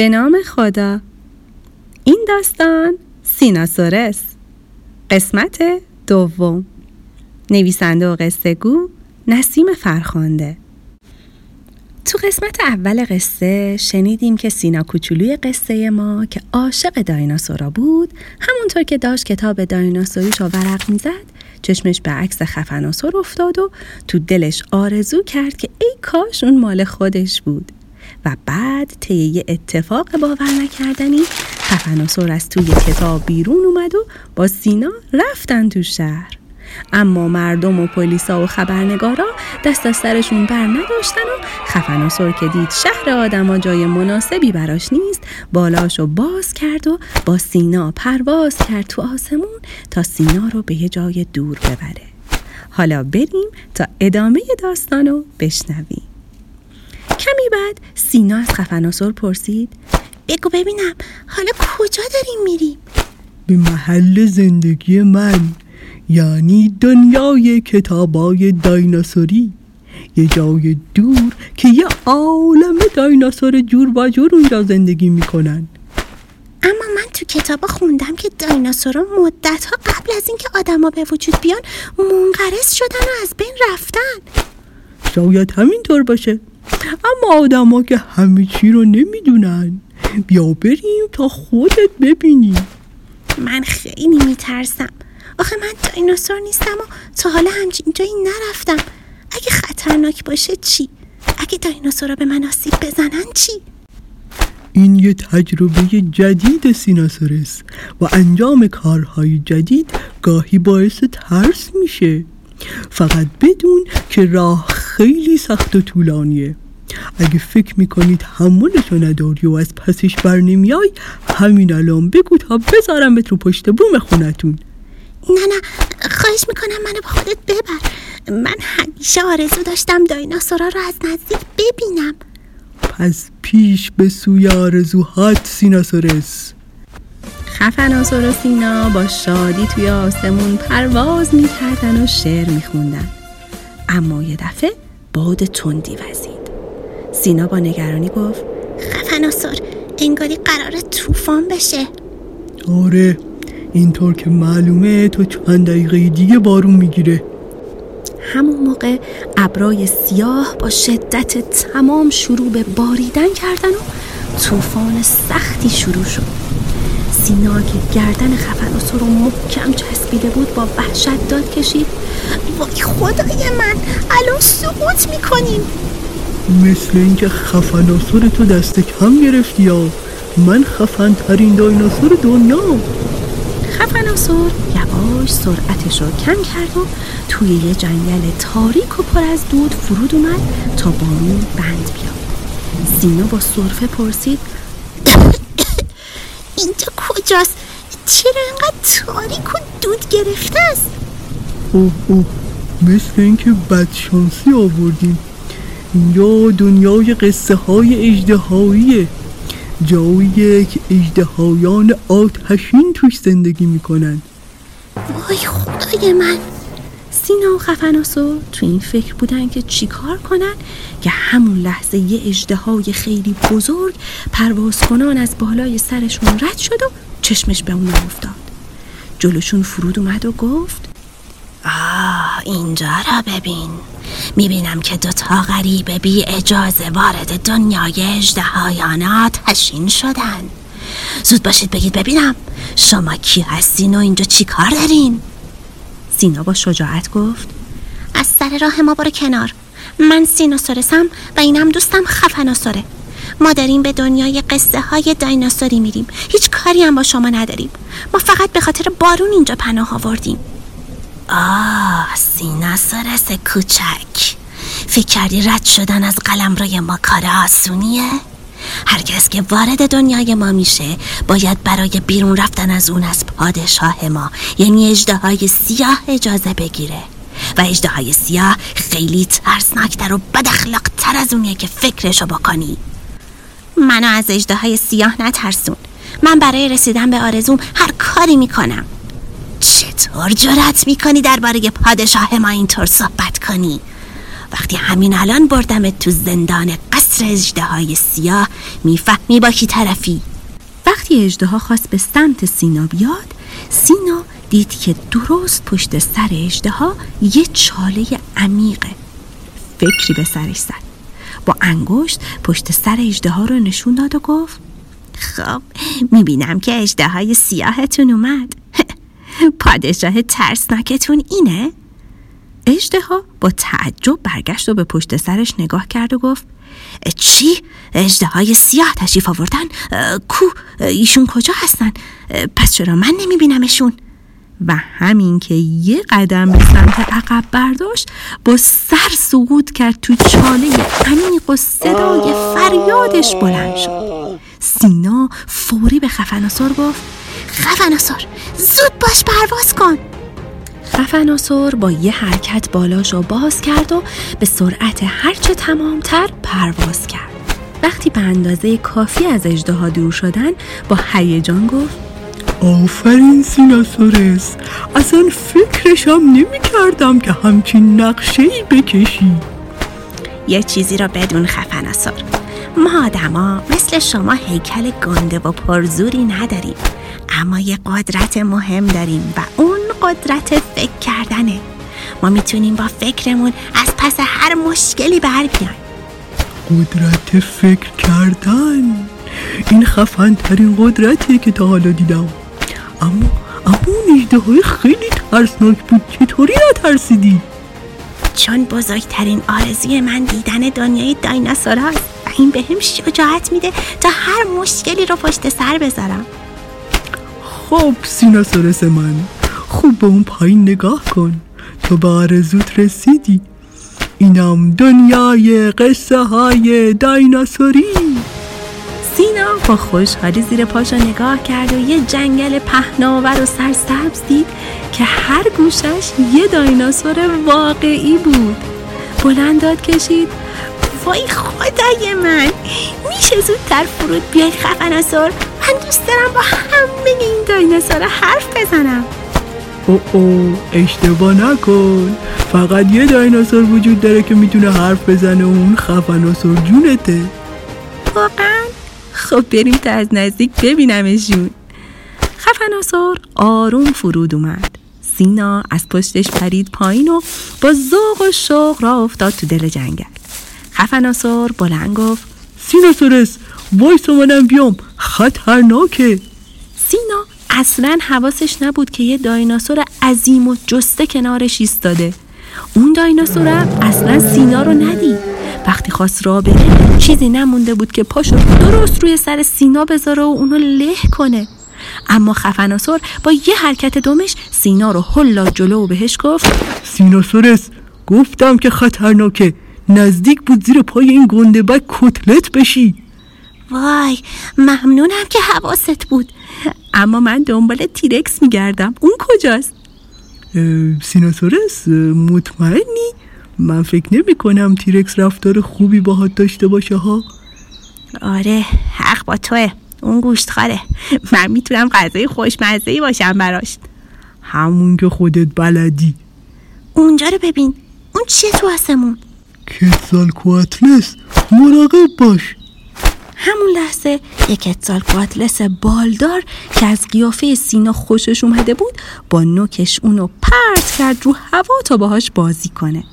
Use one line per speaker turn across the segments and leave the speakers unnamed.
به نام خدا. این داستان سیناسورس. قسمت دوم. نویسنده و قصه گو نسیم فرخانده. تو قسمت اول قصه شنیدیم که سینا کوچولوی قصه ما که عاشق دایناسورا بود همونطور که داشت کتاب دایناسوریش رو ورق می‌زد چشمش به عکس خفناسور افتاد و تو دلش آرزو کرد که ای کاش اون مال خودش بود. و بعد طی اتفاق باور نکردنی خفناسور از توی کتاب بیرون اومد و با سینا رفتن تو شهر. اما مردم و پلیسا و خبرنگارا دست از سرشون بر نداشتن و خفناسور که دید شهر آدما جای مناسبی براش نیست بالاشو باز کرد و با سینا پرواز کرد تو آسمون تا سینا رو به یه جای دور ببره. حالا بریم تا ادامه داستانو بشنویم. کمی بعد سینا از خفناسور پرسید. بگو ببینم حالا کجا داریم میریم؟
به محل زندگی من یعنی دنیای کتابای دایناسوری. یه جای دور که یه عالم دایناسور جور و جور اونجا زندگی می‌کنن.
اما من تو کتابا خوندم که دایناسورا مدت ها قبل از اینکه آدما به وجود بیان منقرض شدن و از بین رفتن.
شاید همینطور باشه. اما آدما که همه چی رو نمی‌دونن. بیا بریم تا خودت ببینی.
من خیلی میترسم. آخه من دایناسور نیستم و تا حالا همچین جایی نرفتم. اگه خطرناک باشه چی؟ اگه دایناسورا به من آسیب بزنن چی؟
این یه تجربه جدید سیناسورس و انجام کارهای جدید گاهی باعث ترس میشه. فقط بدون که راه خیلی سخت و طولانیه. اگه فکر می‌کنید حمولشو نداری و از پسش بر نمیای همین الان بگو تا بذارم رو پشت بوم خونتون.
نه نه خواهش می‌کنم منو با خودت ببر. من همیشه آرزو داشتم دایناسورا رو از نزدیک ببینم.
پس پیش به سوی آرزوهات سیناسورس.
خفناسور و سینا با شادی توی آسمون پرواز می‌کردن و شعر میخوندن. اما یه دفعه باد تندی وزید. سینا با نگرانی گفت
خفناسور انگاری قرار طوفان بشه.
آره اینطور که معلومه تو چند دقیقه دیگه بارون می‌گیره.
همون موقع ابرای سیاه با شدت تمام شروع به باریدن کردن و طوفان سختی شروع شد. سینا که گردن خفناسو رو محکم چسبیده بود با وحشت داد کشید.
وای خدای من الان سقوط می‌کنیم.
مثل اینکه خفناسور تو دست کم گرفتی یا من خفن ترین دایناسور دنیا.
خفناسور یواش سرعتش رو کم کرد و توی یه جنگل تاریک و پر از دود فرود اومد تا بارون بند بیاد سینا با صرفه پرسید
اینجا کجاست؟ چرا اینقدر تاریک و دود گرفته است؟
اوه اوه مثل اینکه بدشانسی آوردیم. اینجا دنیای قصه های اجدهاییه جاییه که اجدهایان آتشین توش زندگی می‌کنن.
وای خدای من.
سینا و خفناسو تو این فکر بودن که چیکار کنن؟ که همون لحظه یه اجدهای خیلی بزرگ پرواز کنان از بالای سرشون رد شد و چشمش به اون افتاد. جلوشون فرود اومد و گفت
آه اینجا را ببین. می‌بینم که دوتا غریب بی اجازه وارد دنیای اجدهایان تشین شدن. زود باشید بگید ببینم شما کی هستین و اینجا چی کار دارین؟
سینا با شجاعت گفت
از سر راه ما برو کنار. من سیناسورسم و اینم دوستم خفناسوره ما داریم به دنیای قصه های دایناسوری میریم. هیچ کاری هم با شما نداریم. ما فقط به خاطر بارون اینجا پناه آوردیم. آه سیناسورس کوچک. فکر کردی رد شدن از قلم روی ما کار آسونیه؟ هر کس که وارد دنیای ما میشه باید برای بیرون رفتن از اون از پادشاه ما یعنی اجده های سیاه اجازه بگیره. و اجده های سیاه خیلی ترسناکتر و بدخلاقتر از اونیه که فکرشو بکنی. منو از اجده های سیاه نترسون. من برای رسیدن به آرزوم هر کاری می‌کنم. چطور جرأت می‌کنی درباره پادشاه ما اینطور صحبت کنی؟ وقتی همین الان بردم تو زندان اجده های سیاه می‌فهمی با کی طرفی.
وقتی اجده خواست به سمت سینا بیاد سینا دید که درست پشت سر اجده یه چاله عمیقه. فکری به سرش زد. با انگشت پشت سر اجده رو نشون داد و گفت
خب می‌بینم که اجده های سیاهتون اومد. پادشاه ترسناکتون اینه؟
اجده با تعجب برگشت و به پشت سرش نگاه کرد و گفت
چی؟ اجده های سیاه تشریف آوردن؟ کو؟ ایشون کجا هستن؟ پس چرا من نمیبینمشون؟
و همین که یه قدم به سمت عقب برداشت با سر سقوط کرد تو چاله عمیق و صدای فریادش بلند شد سینا فوری به خفناسار گفت
خفناسار زود باش پرواز کن
خفناسور با یه حرکت بالاش رو باز کرد و به سرعت هرچه تمامتر پرواز کرد. وقتی به اندازه کافی از اجدها دور شدن با هیجان گفت
آفرین سیناسورس. اصلا فکرشم نمی کردم که همچین نقشه ای بکشی.
یه چیزی را بدون خفناسور ما آدما مثل شما هیکل گنده و پرزوری نداریم. اما یه قدرت مهم داریم و اون قدرت فکر کردنه. ما می‌تونیم با فکرمون از پس هر مشکلی بر بیایم
قدرت فکر کردن. این خفن ترین قدرتیه که تا حالا دیدم. اما اما اون های خیلی ترسناک بود. چطوری نترسیدی؟
چون بزرگترین آرزوی من دیدن دنیای دایناسور هست و این به هم شجاعت میده تا هر مشکلی رو پشت سر بذارم.
خب سیناسورس من. خوب به اون پایین نگاه کن. تو به آرزوت رسیدی. اینم دنیای قصه های دایناسوری.
سینا با خوشحالی زیر پاشا نگاه کرد و یه جنگل پهناور و سرسبز دید که هر گوشش یه دایناسور واقعی بود. بلند داد کشید.
وای خدای من میشه زودتر فرود بیای خفناسور؟ من دوست دارم با همه این دایناسور حرف بزنم.
او او اشتباه نکن. فقط یه دایناسور وجود داره که می‌تونه حرف بزنه اون خفناسور جونته.
واقعا؟
خب بریم تا از نزدیک ببینمشون خفناسور آروم فرود اومد. سینا از پشتش پرید پایین و با ذوق و شوق راه افتاد تو دل جنگل. خفناسور بلند گفت
سیناسورس وایسا منم بیام. خطرناکه.
سینا اصلا حواسش نبود که یه دایناسور عظیم الجثه کنارش ایستاده. اون دایناسور اصلا سینا رو ندید. وقتی خواست راه بره چیزی نمونده بود که پاشو درست روی سر سینا بذاره و اونو له کنه. اما خفناسور با یه حرکت دومش سینا رو هلا جلو و بهش گفت
سیناسورس گفتم که خطرناکه. نزدیک بود زیر پای این گنده بک کتلت بشی.
وای ممنونم که حواست بود.
اما من دنبال تیرکس میگردم. اون کجاست؟
سیناسورس مطمئنی؟ من فکر نمی کنم تیرکس رفتار خوبی باهات داشته باشه ها؟
آره حق با توه. اون گوشت خاره من می‌تونم غذای خوشمزه باشم براش.
همون که خودت بلدی.
اونجا رو ببین. اون چیه تو آسمون؟
کتزال کواتلس مراقب باش.
همون لحظه یک کتزال کواتلس بالدار که از قیافه سینا خوشش اومده بود با نوکش اونو پرت کرد رو هوا تا باهاش بازی کنه.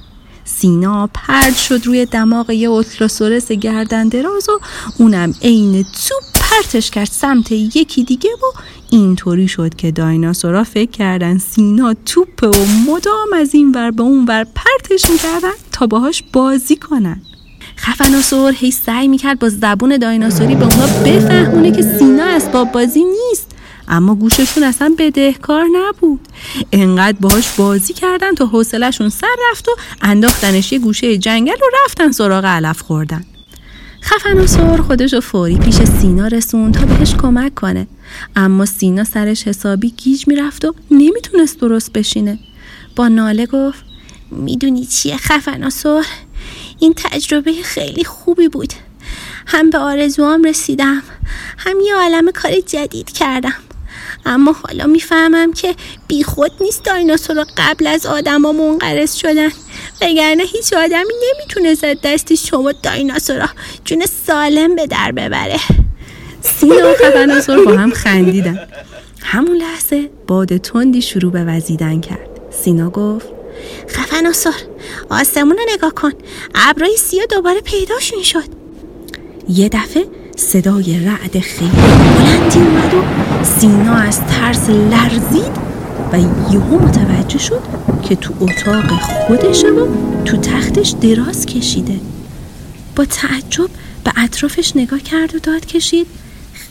سینا پرد شد روی دماغ یه اوتلوسورس گردن دراز و اونم عین توپ پرتش کرد سمت یکی دیگه و اینطوری شد که دایناسورا فکر کردن سینا توپه و مدام از این ور به اون ور پرتش می‌کردن تا باهاش بازی کنن. خفناسور هی سعی می‌کرد با زبون دایناسوری به اونا بفهمونه که سینا اسباب بازی نیست. اما گوششون اصلا بدهکار نبود. انقدر باهاش بازی کردن تا حوصلهشون سر رفت و انداختنش یه گوشه جنگل و رفتن سراغ علف خوردن. خفناسور خودش رو فوری پیش سینا رسون تا بهش کمک کنه. اما سینا سرش حسابی گیج می‌رفت و نمی‌تونست درست بشینه. با ناله گفت
می‌دونی چیه خفناسور این تجربه خیلی خوبی بود. هم به آرزوام رسیدم هم یه عالم کار جدید کردم. اما حالا می‌فهمم که بیخود نیست دایناسورا قبل از آدما منقرض شدن. وگرنه هیچ آدمی نمی‌تونه زد دستی شما دایناسورا جون سالم به در ببره.
سینا و خفناسور با هم خندیدن. همون لحظه باد تندی شروع به وزیدن کرد. سینا گفت
خفناسور آسمون رو نگاه کن. ابرای سیاه دوباره پیداشون شد
یه دفعه صدای رعد خیلی بلندی اومد و سینا از ترس لرزید و یهو متوجه شد که تو اتاق خودشه و تو تختش دراز کشیده. با تعجب به اطرافش نگاه کرد و داد کشید.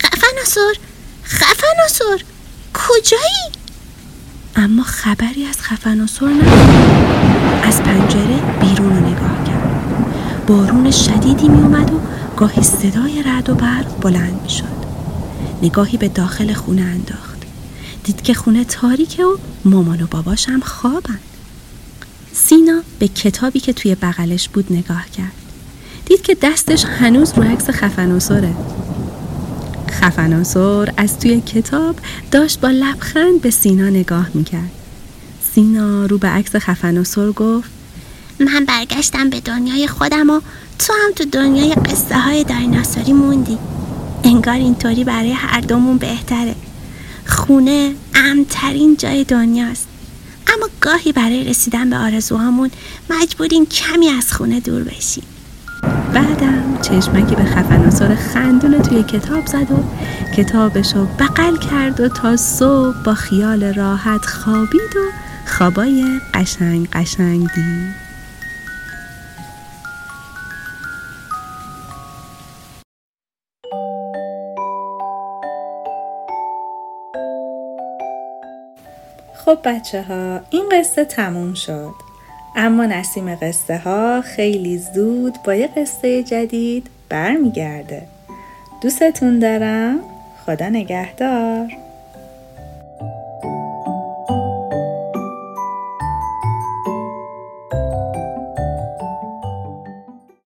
خفناسور خفناسور کجایی؟
اما خبری از خفناسور نبود از پنجره بیرون رو نگاه کرد. بارون شدیدی می اومد و گاهی صدای رعد و برق بلند می شد. نگاهی به داخل خونه انداخت. دید که خونه تاریکه و مامان و باباش هم خوابن. سینا به کتابی که توی بغلش بود نگاه کرد. دید که دستش هنوز رو عکس خفناسوره خفناسور از توی کتاب داشت با لبخند به سینا نگاه می‌کرد. سینا رو به عکس خفناسور گفت
من برگشتم به دنیای خودم و تو هم تو دنیای قصه های دایناسوری موندی. انگار اینطوری برای هر دومون بهتره. خونه امترین جای دنیاست. اما گاهی برای رسیدن به آرزوهامون مجبوریم کمی از خونه دور بشیم.
بعدم چشمکی به خفناسار خندون توی کتاب زد و کتابشو بغل کرد و تا صبح با خیال راحت خوابید و خوابای قشنگ قشنگ دید. خب بچه ها این قصه تموم شد. اما نسیم قصه ها خیلی زود با یه قصه جدید برمیگرده. دوستتون دارم. خدا نگهدار.